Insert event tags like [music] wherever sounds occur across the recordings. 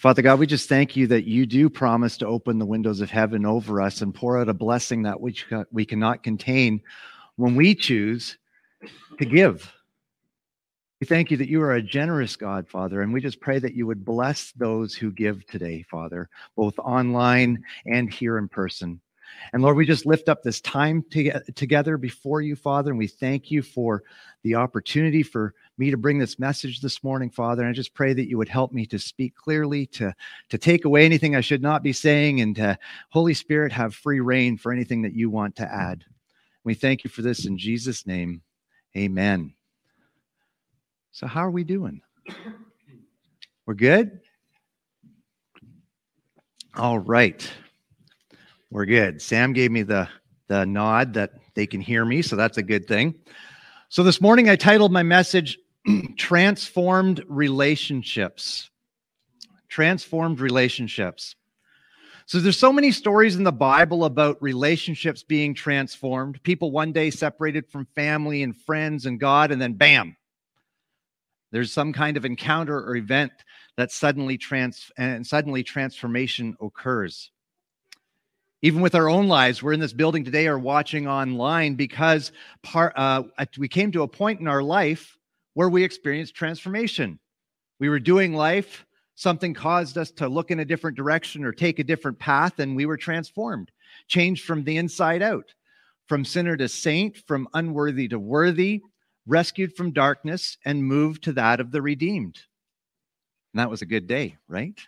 Father God, we just thank you that you do promise to open the windows of heaven over us and pour out a blessing that which we cannot contain when we choose to give. We thank you that you are a generous God, Father, and we just pray that you would bless those who give today, Father, both online and here in person. And Lord, we just lift up this time to, together before you, Father, and we thank you for the opportunity for me to bring this message this morning, Father. And I just pray that you would help me to speak clearly, to, to take away anything I should not be saying, and to, Holy Spirit, have free reign for anything that you want to add. We thank you for this in Jesus' name. Amen. So, how are we doing? We're good? All right. We're good. Sam gave me the, the nod that they can hear me, so that's a good thing. So, this morning I titled my message [clears throat] Transformed Relationships. Transformed Relationships. So there's so many stories in the Bible about relationships being transformed. People one day separated from family and friends and God, and then bam, there's some kind of encounter or event that suddenly trans and suddenly transformation occurs. Even with our own lives, we're in this building today or watching online because part uh, we came to a point in our life where we experienced transformation. We were doing life something caused us to look in a different direction or take a different path, and we were transformed, changed from the inside out, from sinner to saint, from unworthy to worthy, rescued from darkness, and moved to that of the redeemed. And that was a good day, right?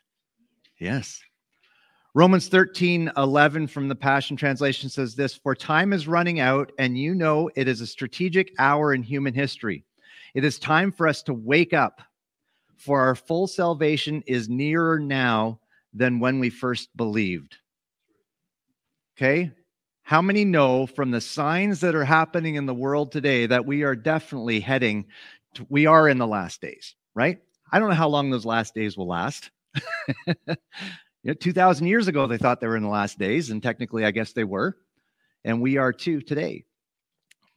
Yes. Romans 13, 11 from the Passion Translation says this For time is running out, and you know it is a strategic hour in human history. It is time for us to wake up for our full salvation is nearer now than when we first believed. Okay? How many know from the signs that are happening in the world today that we are definitely heading, to, we are in the last days, right? I don't know how long those last days will last. [laughs] you know, 2,000 years ago, they thought they were in the last days, and technically, I guess they were. And we are too today.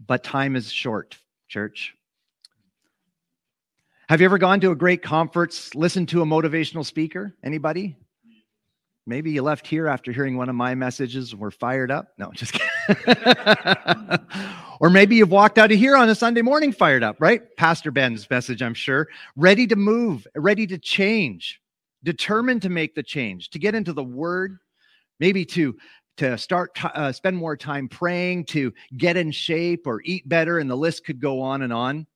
But time is short, church. Have you ever gone to a great conference, listened to a motivational speaker? Anybody? Maybe you left here after hearing one of my messages and were fired up. No, just kidding. [laughs] or maybe you've walked out of here on a Sunday morning fired up, right? Pastor Ben's message, I'm sure. Ready to move, ready to change, determined to make the change, to get into the word, maybe to to start uh, spend more time praying, to get in shape or eat better, and the list could go on and on.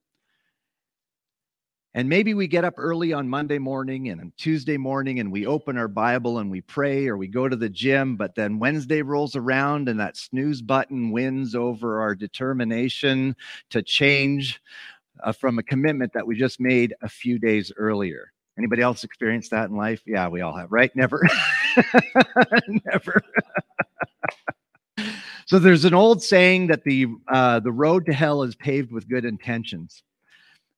And maybe we get up early on Monday morning and on Tuesday morning and we open our Bible and we pray or we go to the gym, but then Wednesday rolls around and that snooze button wins over our determination to change uh, from a commitment that we just made a few days earlier. Anybody else experience that in life? Yeah, we all have, right? Never. [laughs] Never. [laughs] so there's an old saying that the uh, the road to hell is paved with good intentions.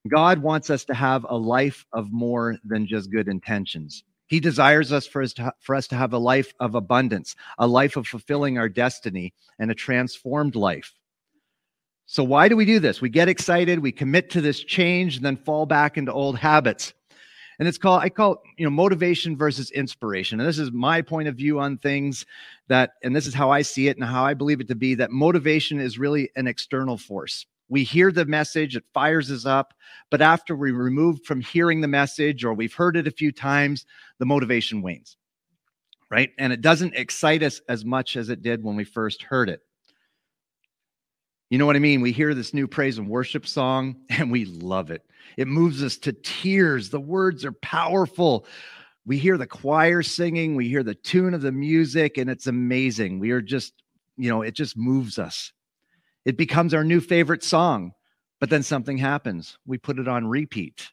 God wants us to have a life of more than just good intentions. He desires us for us, to, for us to have a life of abundance, a life of fulfilling our destiny, and a transformed life. So, why do we do this? We get excited, we commit to this change, and then fall back into old habits. And it's called, I call it, you know, motivation versus inspiration. And this is my point of view on things that, and this is how I see it and how I believe it to be that motivation is really an external force we hear the message, it fires us up. But after we remove from hearing the message or we've heard it a few times, the motivation wanes, right? And it doesn't excite us as much as it did when we first heard it. You know what I mean? We hear this new praise and worship song [laughs] and we love it. It moves us to tears. The words are powerful. We hear the choir singing, we hear the tune of the music, and it's amazing. We are just, you know, it just moves us. It becomes our new favorite song, but then something happens. We put it on repeat.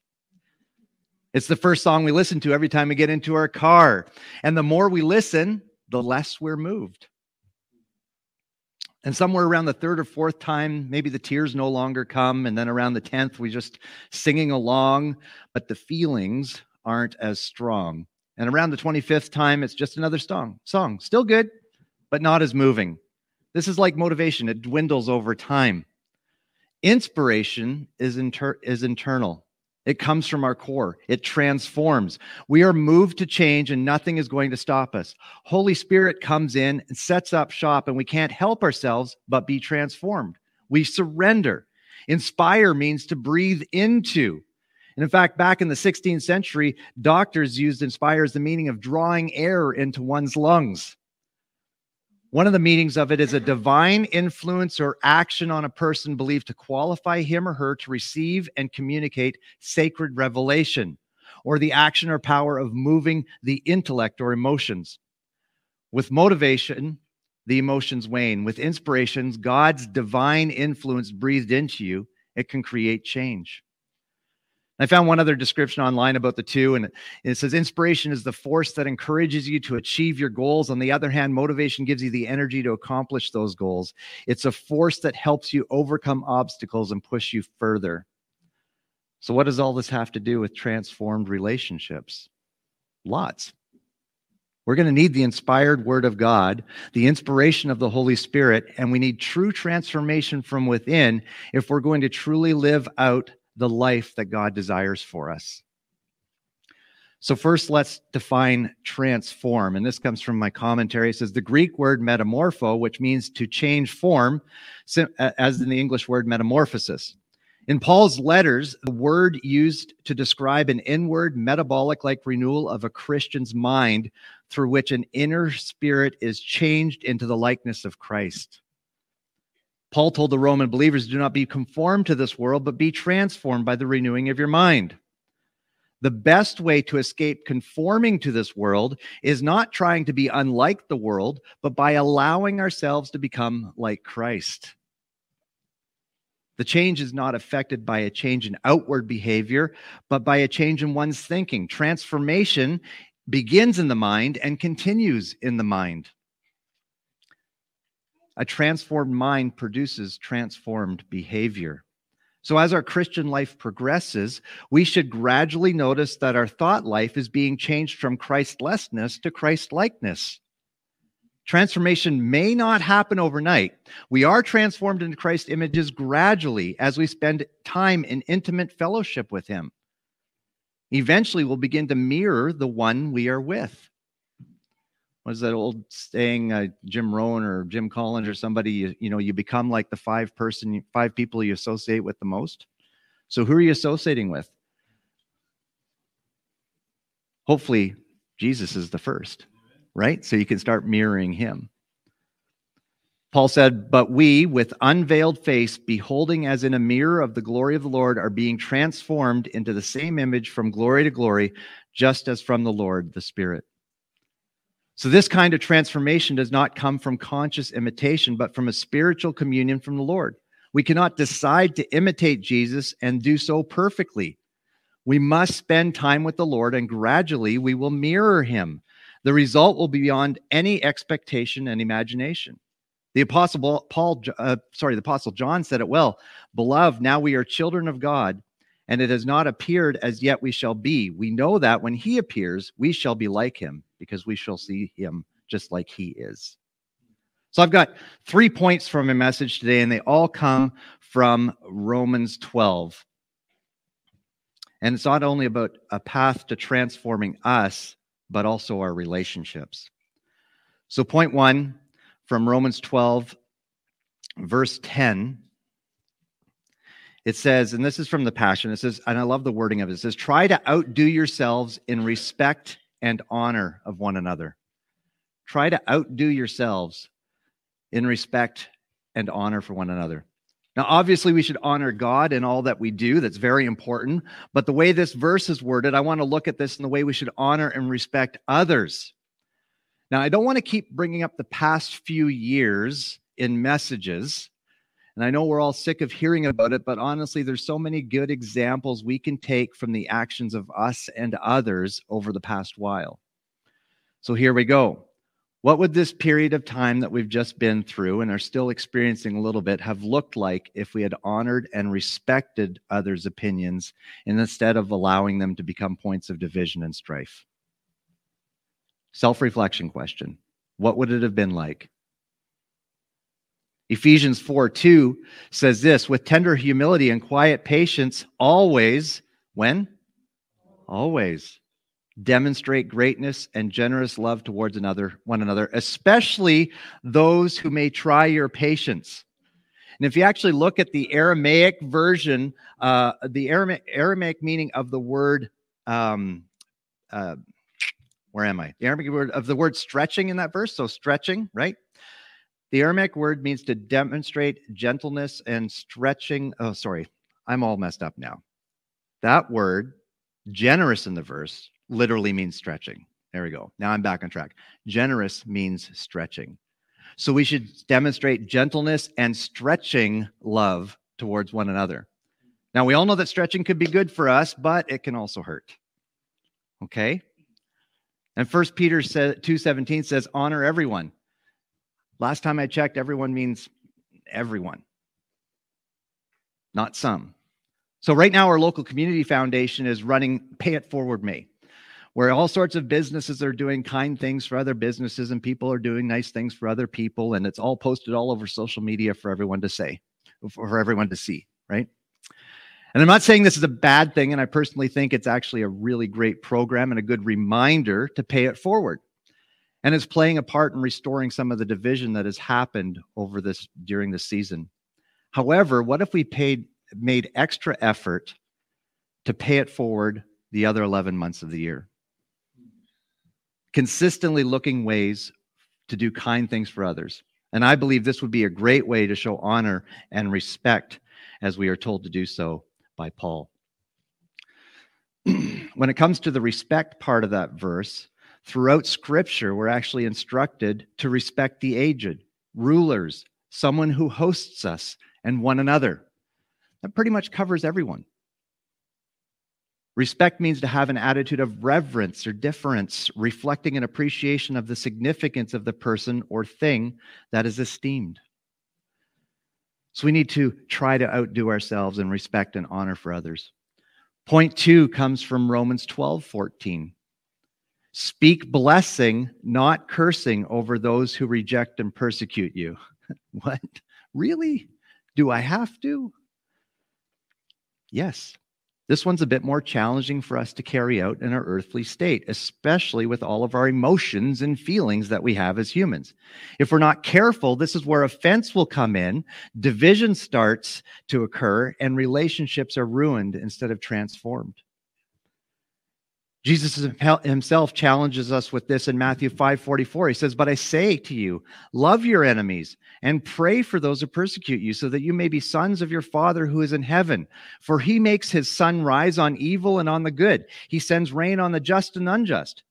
It's the first song we listen to every time we get into our car. And the more we listen, the less we're moved. And somewhere around the third or fourth time, maybe the tears no longer come. And then around the 10th, we just singing along, but the feelings aren't as strong. And around the 25th time, it's just another song. Song, still good, but not as moving. This is like motivation, it dwindles over time. Inspiration is, inter- is internal, It comes from our core. It transforms. We are moved to change and nothing is going to stop us. Holy Spirit comes in and sets up shop and we can't help ourselves but be transformed. We surrender. Inspire means to breathe into. And in fact, back in the 16th century, doctors used inspire as the meaning of drawing air into one's lungs. One of the meanings of it is a divine influence or action on a person believed to qualify him or her to receive and communicate sacred revelation, or the action or power of moving the intellect or emotions. With motivation, the emotions wane. With inspirations, God's divine influence breathed into you, it can create change. I found one other description online about the two, and it says inspiration is the force that encourages you to achieve your goals. On the other hand, motivation gives you the energy to accomplish those goals. It's a force that helps you overcome obstacles and push you further. So, what does all this have to do with transformed relationships? Lots. We're going to need the inspired word of God, the inspiration of the Holy Spirit, and we need true transformation from within if we're going to truly live out the life that God desires for us. So, first, let's define transform. And this comes from my commentary. It says the Greek word metamorpho, which means to change form, as in the English word metamorphosis. In Paul's letters, the word used to describe an inward metabolic like renewal of a Christian's mind through which an inner spirit is changed into the likeness of Christ. Paul told the Roman believers, Do not be conformed to this world, but be transformed by the renewing of your mind. The best way to escape conforming to this world is not trying to be unlike the world, but by allowing ourselves to become like Christ. The change is not affected by a change in outward behavior, but by a change in one's thinking. Transformation begins in the mind and continues in the mind. A transformed mind produces transformed behavior. So, as our Christian life progresses, we should gradually notice that our thought life is being changed from Christlessness to Christlikeness. Transformation may not happen overnight. We are transformed into Christ images gradually as we spend time in intimate fellowship with Him. Eventually, we'll begin to mirror the one we are with what is that old saying uh, Jim Rohn or jim collins or somebody you, you know you become like the five person five people you associate with the most? So who are you associating with? Hopefully jesus is the first right? So you can start mirroring him. Paul said, But we, with unveiled face, beholding as in a mirror of the glory of the Lord, are being transformed into the same image from glory to glory, just as from the Lord, the Spirit. So, this kind of transformation does not come from conscious imitation, but from a spiritual communion from the Lord. We cannot decide to imitate Jesus and do so perfectly. We must spend time with the Lord, and gradually we will mirror him. The result will be beyond any expectation and imagination. The apostle Paul, uh, sorry, the apostle John said it well. Beloved, now we are children of God, and it has not appeared as yet we shall be. We know that when he appears, we shall be like him because we shall see him just like he is. So I've got three points from a message today, and they all come from Romans 12. And it's not only about a path to transforming us, but also our relationships. So, point one from Romans 12, verse 10 it says, and this is from the Passion, it says, and I love the wording of it, it says, try to outdo yourselves in respect and honor of one another. Try to outdo yourselves in respect and honor for one another. Now, obviously, we should honor God in all that we do. That's very important. But the way this verse is worded, I want to look at this in the way we should honor and respect others. Now, I don't want to keep bringing up the past few years in messages and I know we're all sick of hearing about it, but honestly, there's so many good examples we can take from the actions of us and others over the past while. So here we go. What would this period of time that we've just been through and are still experiencing a little bit have looked like if we had honored and respected others' opinions instead of allowing them to become points of division and strife? Self reflection question What would it have been like? Ephesians 4 2 says this with tender humility and quiet patience, always When? Always. Demonstrate greatness and generous love towards another, one another, especially those who may try your patience. And if you actually look at the Aramaic version, uh, the Aramaic, Aramaic meaning of the word, um, uh, where am I? The Aramaic word of the word stretching in that verse. So stretching, right? The Aramaic word means to demonstrate gentleness and stretching. Oh, sorry. I'm all messed up now. That word, generous in the verse, literally means stretching. There we go. Now I'm back on track. Generous means stretching. So we should demonstrate gentleness and stretching love towards one another. Now we all know that stretching could be good for us, but it can also hurt. Okay? And First Peter 2:17 says honor everyone. Last time I checked everyone means everyone. Not some. So right now our local community foundation is running Pay It Forward May where all sorts of businesses are doing kind things for other businesses and people are doing nice things for other people and it's all posted all over social media for everyone to say for everyone to see right and i'm not saying this is a bad thing and i personally think it's actually a really great program and a good reminder to pay it forward and it's playing a part in restoring some of the division that has happened over this during the season however what if we paid made extra effort to pay it forward the other 11 months of the year consistently looking ways to do kind things for others. And I believe this would be a great way to show honor and respect as we are told to do so by Paul. [clears throat] when it comes to the respect part of that verse, throughout scripture, we're actually instructed to respect the aged, rulers, someone who hosts us, and one another. That pretty much covers everyone. Respect means to have an attitude of reverence or deference, reflecting an appreciation of the significance of the person or thing that is esteemed. So we need to try to outdo ourselves in respect and honor for others. Point two comes from Romans 12 14. Speak blessing, not cursing over those who reject and persecute you. [laughs] what? Really? Do I have to? Yes. This one's a bit more challenging for us to carry out in our earthly state, especially with all of our emotions and feelings that we have as humans. If we're not careful, this is where offense will come in, division starts to occur, and relationships are ruined instead of transformed. Jesus himself challenges us with this in Matthew 5:44. He says, "But I say to you, love your enemies and pray for those who persecute you, so that you may be sons of your Father who is in heaven. For he makes his sun rise on evil and on the good. He sends rain on the just and unjust.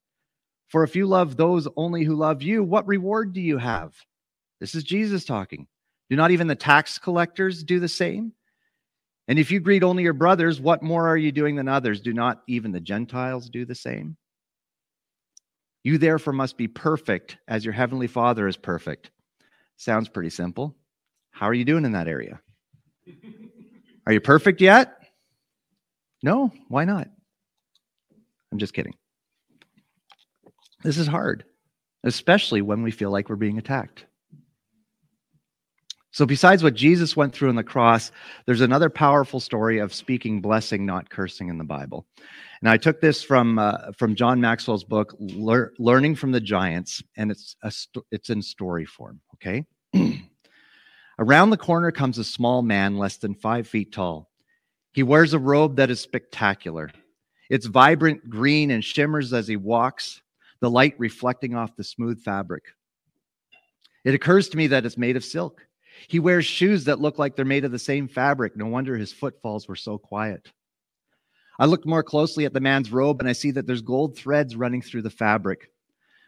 For if you love those only who love you, what reward do you have?" This is Jesus talking. Do not even the tax collectors do the same? And if you greet only your brothers, what more are you doing than others? Do not even the Gentiles do the same? You therefore must be perfect as your heavenly Father is perfect. Sounds pretty simple. How are you doing in that area? Are you perfect yet? No, why not? I'm just kidding. This is hard, especially when we feel like we're being attacked. So, besides what Jesus went through on the cross, there's another powerful story of speaking blessing, not cursing in the Bible. And I took this from uh, from John Maxwell's book, Lear- "Learning from the Giants," and it's a st- it's in story form. Okay. [clears throat] Around the corner comes a small man, less than five feet tall. He wears a robe that is spectacular. It's vibrant green and shimmers as he walks, the light reflecting off the smooth fabric. It occurs to me that it's made of silk. He wears shoes that look like they're made of the same fabric. No wonder his footfalls were so quiet. I looked more closely at the man's robe and I see that there's gold threads running through the fabric.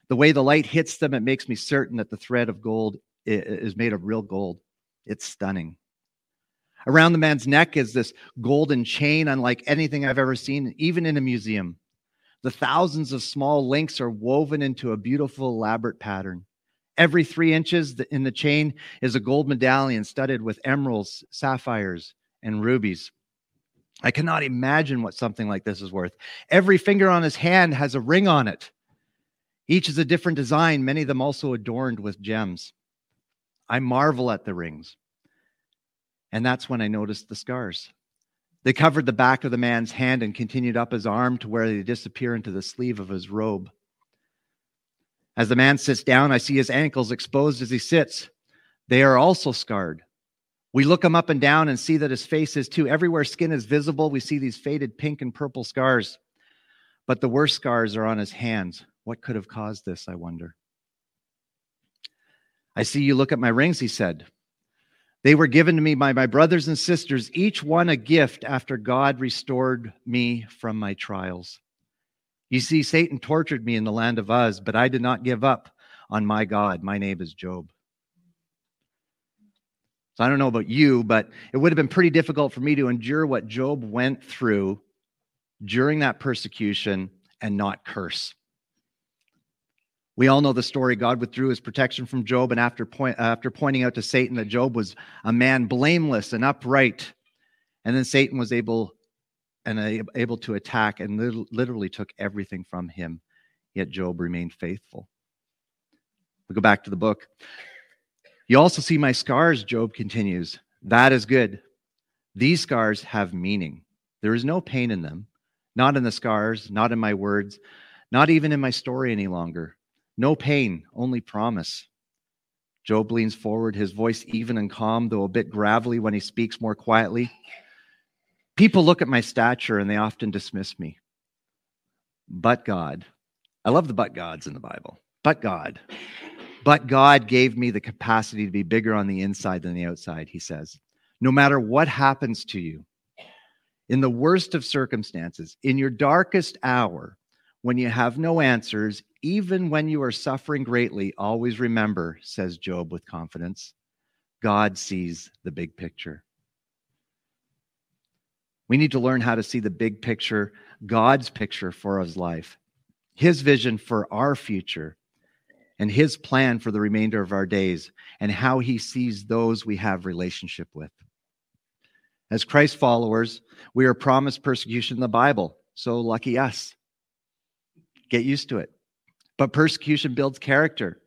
The way the light hits them, it makes me certain that the thread of gold is made of real gold. It's stunning. Around the man's neck is this golden chain, unlike anything I've ever seen, even in a museum. The thousands of small links are woven into a beautiful, elaborate pattern. Every three inches in the chain is a gold medallion studded with emeralds, sapphires, and rubies. I cannot imagine what something like this is worth. Every finger on his hand has a ring on it. Each is a different design, many of them also adorned with gems. I marvel at the rings. And that's when I noticed the scars. They covered the back of the man's hand and continued up his arm to where they disappear into the sleeve of his robe. As the man sits down, I see his ankles exposed as he sits. They are also scarred. We look him up and down and see that his face is too. Everywhere skin is visible, we see these faded pink and purple scars. But the worst scars are on his hands. What could have caused this, I wonder? I see you look at my rings, he said. They were given to me by my brothers and sisters, each one a gift after God restored me from my trials. You see, Satan tortured me in the land of Uz, but I did not give up on my God. My name is Job. So I don't know about you, but it would have been pretty difficult for me to endure what Job went through during that persecution and not curse. We all know the story. God withdrew his protection from Job, and after, point, after pointing out to Satan that Job was a man blameless and upright, and then Satan was able and able to attack and literally took everything from him. Yet Job remained faithful. We go back to the book. You also see my scars, Job continues. That is good. These scars have meaning. There is no pain in them, not in the scars, not in my words, not even in my story any longer. No pain, only promise. Job leans forward, his voice even and calm, though a bit gravelly when he speaks more quietly. People look at my stature and they often dismiss me. But God, I love the but gods in the Bible. But God, but God gave me the capacity to be bigger on the inside than the outside, he says. No matter what happens to you, in the worst of circumstances, in your darkest hour, when you have no answers, even when you are suffering greatly, always remember, says Job with confidence, God sees the big picture. We need to learn how to see the big picture, God's picture for his life, his vision for our future, and his plan for the remainder of our days, and how he sees those we have relationship with. As Christ followers, we are promised persecution in the Bible, so lucky us. Get used to it. But persecution builds character.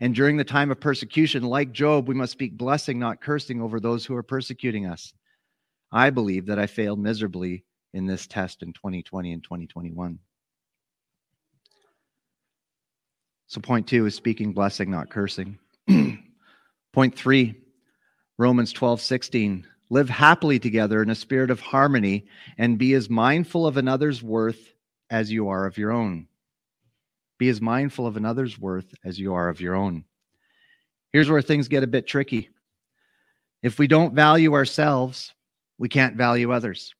And during the time of persecution, like Job, we must speak blessing, not cursing, over those who are persecuting us. I believe that I failed miserably in this test in 2020 and 2021. So, point two is speaking blessing, not cursing. [clears throat] point three, Romans 12, 16. Live happily together in a spirit of harmony and be as mindful of another's worth as you are of your own. Be as mindful of another's worth as you are of your own. Here's where things get a bit tricky. If we don't value ourselves, we can't value others.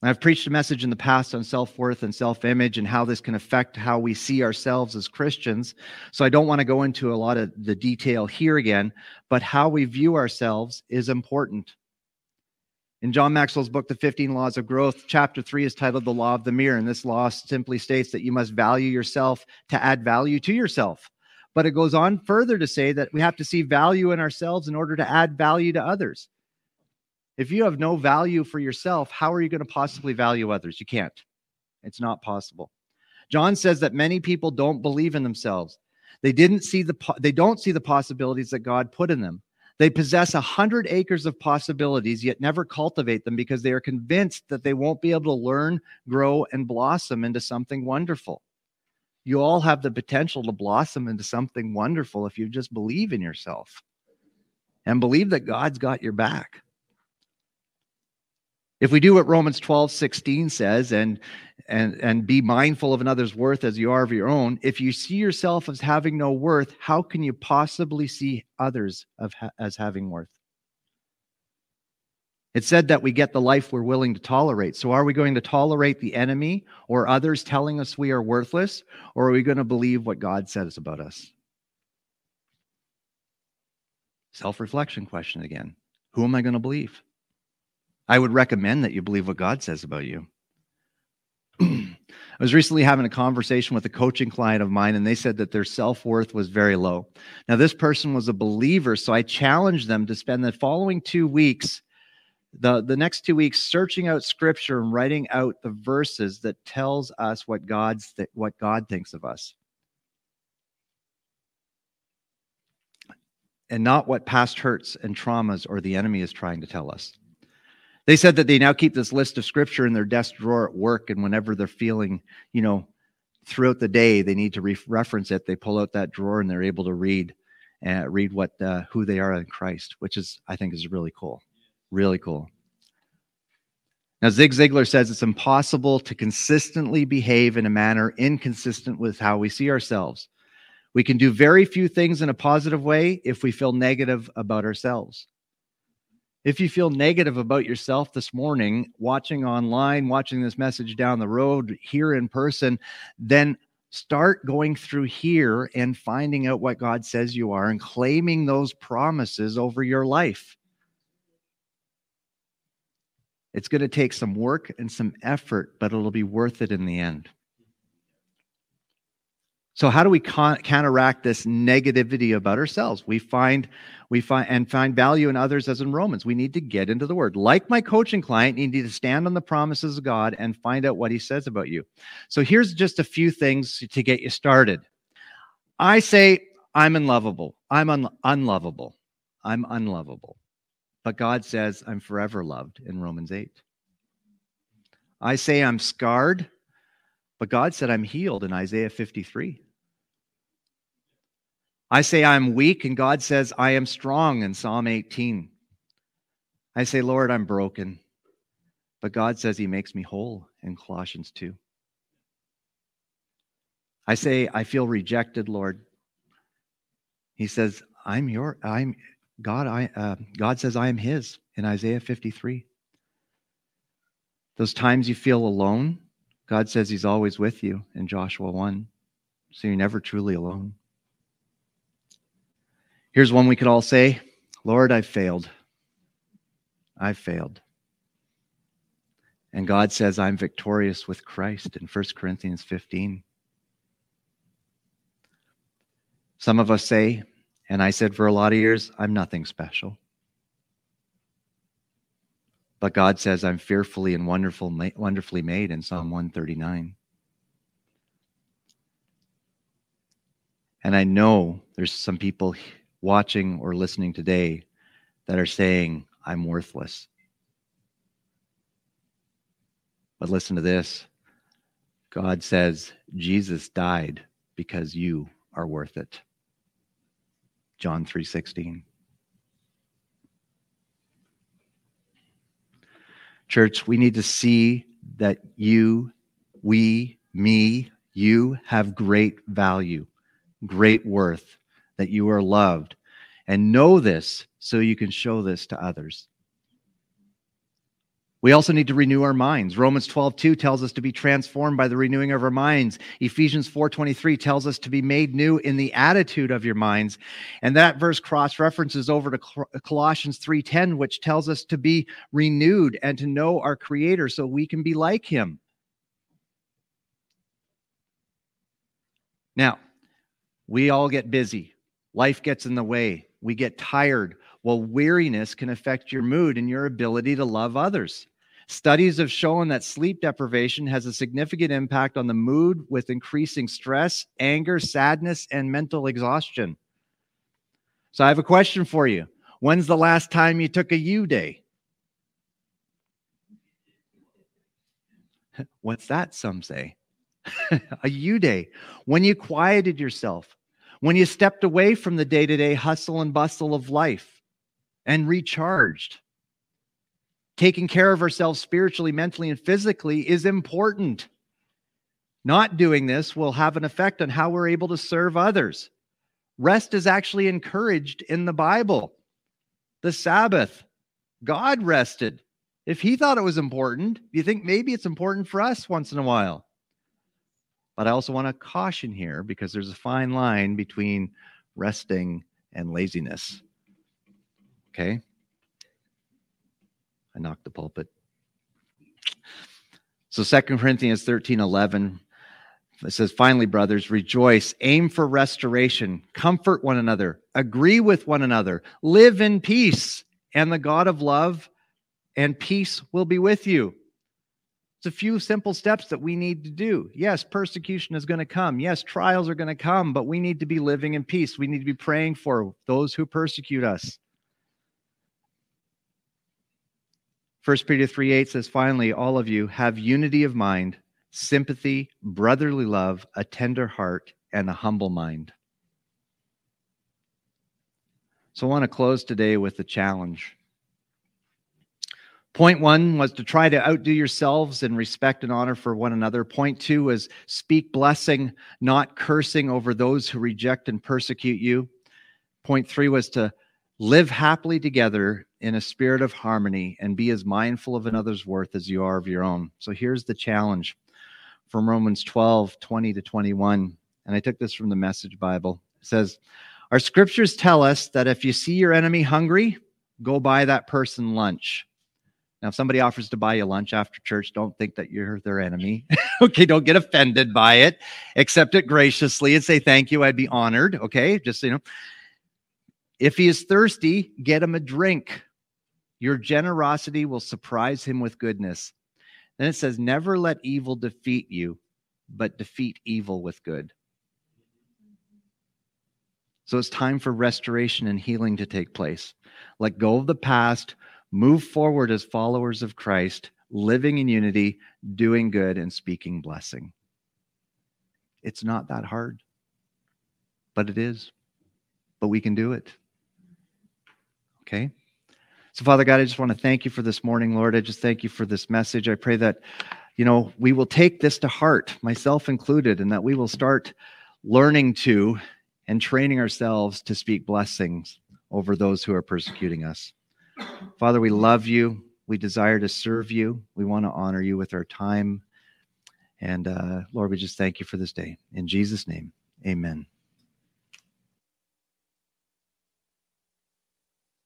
I've preached a message in the past on self worth and self image and how this can affect how we see ourselves as Christians. So I don't want to go into a lot of the detail here again, but how we view ourselves is important. In John Maxwell's book, The 15 Laws of Growth, chapter 3 is titled The Law of the Mirror. And this law simply states that you must value yourself to add value to yourself. But it goes on further to say that we have to see value in ourselves in order to add value to others. If you have no value for yourself, how are you going to possibly value others? You can't. It's not possible. John says that many people don't believe in themselves. They didn't see the they don't see the possibilities that God put in them. They possess a hundred acres of possibilities, yet never cultivate them because they are convinced that they won't be able to learn, grow, and blossom into something wonderful. You all have the potential to blossom into something wonderful if you just believe in yourself and believe that God's got your back. If we do what Romans 12, 16 says, and and and be mindful of another's worth as you are of your own, if you see yourself as having no worth, how can you possibly see others of as having worth? It said that we get the life we're willing to tolerate. So are we going to tolerate the enemy or others telling us we are worthless, or are we going to believe what God says about us? Self reflection question again. Who am I going to believe? I would recommend that you believe what God says about you. [clears throat] I was recently having a conversation with a coaching client of mine, and they said that their self worth was very low. Now, this person was a believer, so I challenged them to spend the following two weeks, the, the next two weeks, searching out scripture and writing out the verses that tells us what God's th- what God thinks of us. And not what past hurts and traumas or the enemy is trying to tell us. They said that they now keep this list of scripture in their desk drawer at work, and whenever they're feeling, you know, throughout the day they need to re- reference it, they pull out that drawer and they're able to read uh, read what uh, who they are in Christ, which is I think is really cool, really cool. Now, Zig Ziglar says it's impossible to consistently behave in a manner inconsistent with how we see ourselves. We can do very few things in a positive way if we feel negative about ourselves. If you feel negative about yourself this morning, watching online, watching this message down the road, here in person, then start going through here and finding out what God says you are and claiming those promises over your life. It's going to take some work and some effort, but it'll be worth it in the end. So how do we con- counteract this negativity about ourselves? We find we find and find value in others as in Romans. We need to get into the word. Like my coaching client, you need to stand on the promises of God and find out what he says about you. So here's just a few things to get you started. I say I'm unlovable. I'm un- unlovable. I'm unlovable. But God says I'm forever loved in Romans 8. I say I'm scarred, but God said I'm healed in Isaiah 53. I say I'm weak, and God says I am strong in Psalm 18. I say, Lord, I'm broken, but God says He makes me whole in Colossians 2. I say, I feel rejected, Lord. He says, I'm your, I'm God, I, uh, God says I am His in Isaiah 53. Those times you feel alone, God says He's always with you in Joshua 1. So you're never truly alone. Here's one we could all say Lord, I've failed. I've failed. And God says, I'm victorious with Christ in 1 Corinthians 15. Some of us say, and I said for a lot of years, I'm nothing special. But God says, I'm fearfully and wonderful, wonderfully made in Psalm 139. And I know there's some people watching or listening today that are saying, I'm worthless. But listen to this God says, Jesus died because you are worth it. John 3:16. Church, we need to see that you, we, me, you have great value, great worth that you are loved. And know this so you can show this to others. We also need to renew our minds. Romans 12, 2 tells us to be transformed by the renewing of our minds. Ephesians 4, 23 tells us to be made new in the attitude of your minds. And that verse cross references over to Colossians 3, 10, which tells us to be renewed and to know our Creator so we can be like Him. Now, we all get busy. Life gets in the way. We get tired. Well, weariness can affect your mood and your ability to love others. Studies have shown that sleep deprivation has a significant impact on the mood with increasing stress, anger, sadness, and mental exhaustion. So, I have a question for you. When's the last time you took a U day? [laughs] What's that? Some say. [laughs] a U day. When you quieted yourself, when you stepped away from the day to day hustle and bustle of life and recharged. Taking care of ourselves spiritually, mentally, and physically is important. Not doing this will have an effect on how we're able to serve others. Rest is actually encouraged in the Bible. The Sabbath, God rested. If he thought it was important, do you think maybe it's important for us once in a while? But I also want to caution here because there's a fine line between resting and laziness. Okay? I knocked the pulpit. So Second Corinthians 13 11 it says, finally, brothers, rejoice, aim for restoration, comfort one another, agree with one another, live in peace, and the God of love and peace will be with you. It's a few simple steps that we need to do. Yes, persecution is going to come. Yes, trials are going to come, but we need to be living in peace. We need to be praying for those who persecute us. 1 Peter 3 8 says, Finally, all of you have unity of mind, sympathy, brotherly love, a tender heart, and a humble mind. So I want to close today with a challenge. Point one was to try to outdo yourselves in respect and honor for one another. Point two was speak blessing, not cursing over those who reject and persecute you. Point three was to live happily together in a spirit of harmony and be as mindful of another's worth as you are of your own. So here's the challenge from Romans 12 20 to 21. And I took this from the Message Bible. It says, Our scriptures tell us that if you see your enemy hungry, go buy that person lunch. Now, if somebody offers to buy you lunch after church, don't think that you're their enemy. [laughs] okay, don't get offended by it. Accept it graciously and say thank you. I'd be honored. Okay, just you know. If he is thirsty, get him a drink. Your generosity will surprise him with goodness. Then it says, Never let evil defeat you, but defeat evil with good. So it's time for restoration and healing to take place. Let go of the past, move forward as followers of Christ, living in unity, doing good, and speaking blessing. It's not that hard, but it is. But we can do it. Okay? So, Father God, I just want to thank you for this morning, Lord. I just thank you for this message. I pray that, you know, we will take this to heart, myself included, and that we will start learning to and training ourselves to speak blessings over those who are persecuting us. Father, we love you. We desire to serve you. We want to honor you with our time. And uh, Lord, we just thank you for this day. In Jesus' name, amen.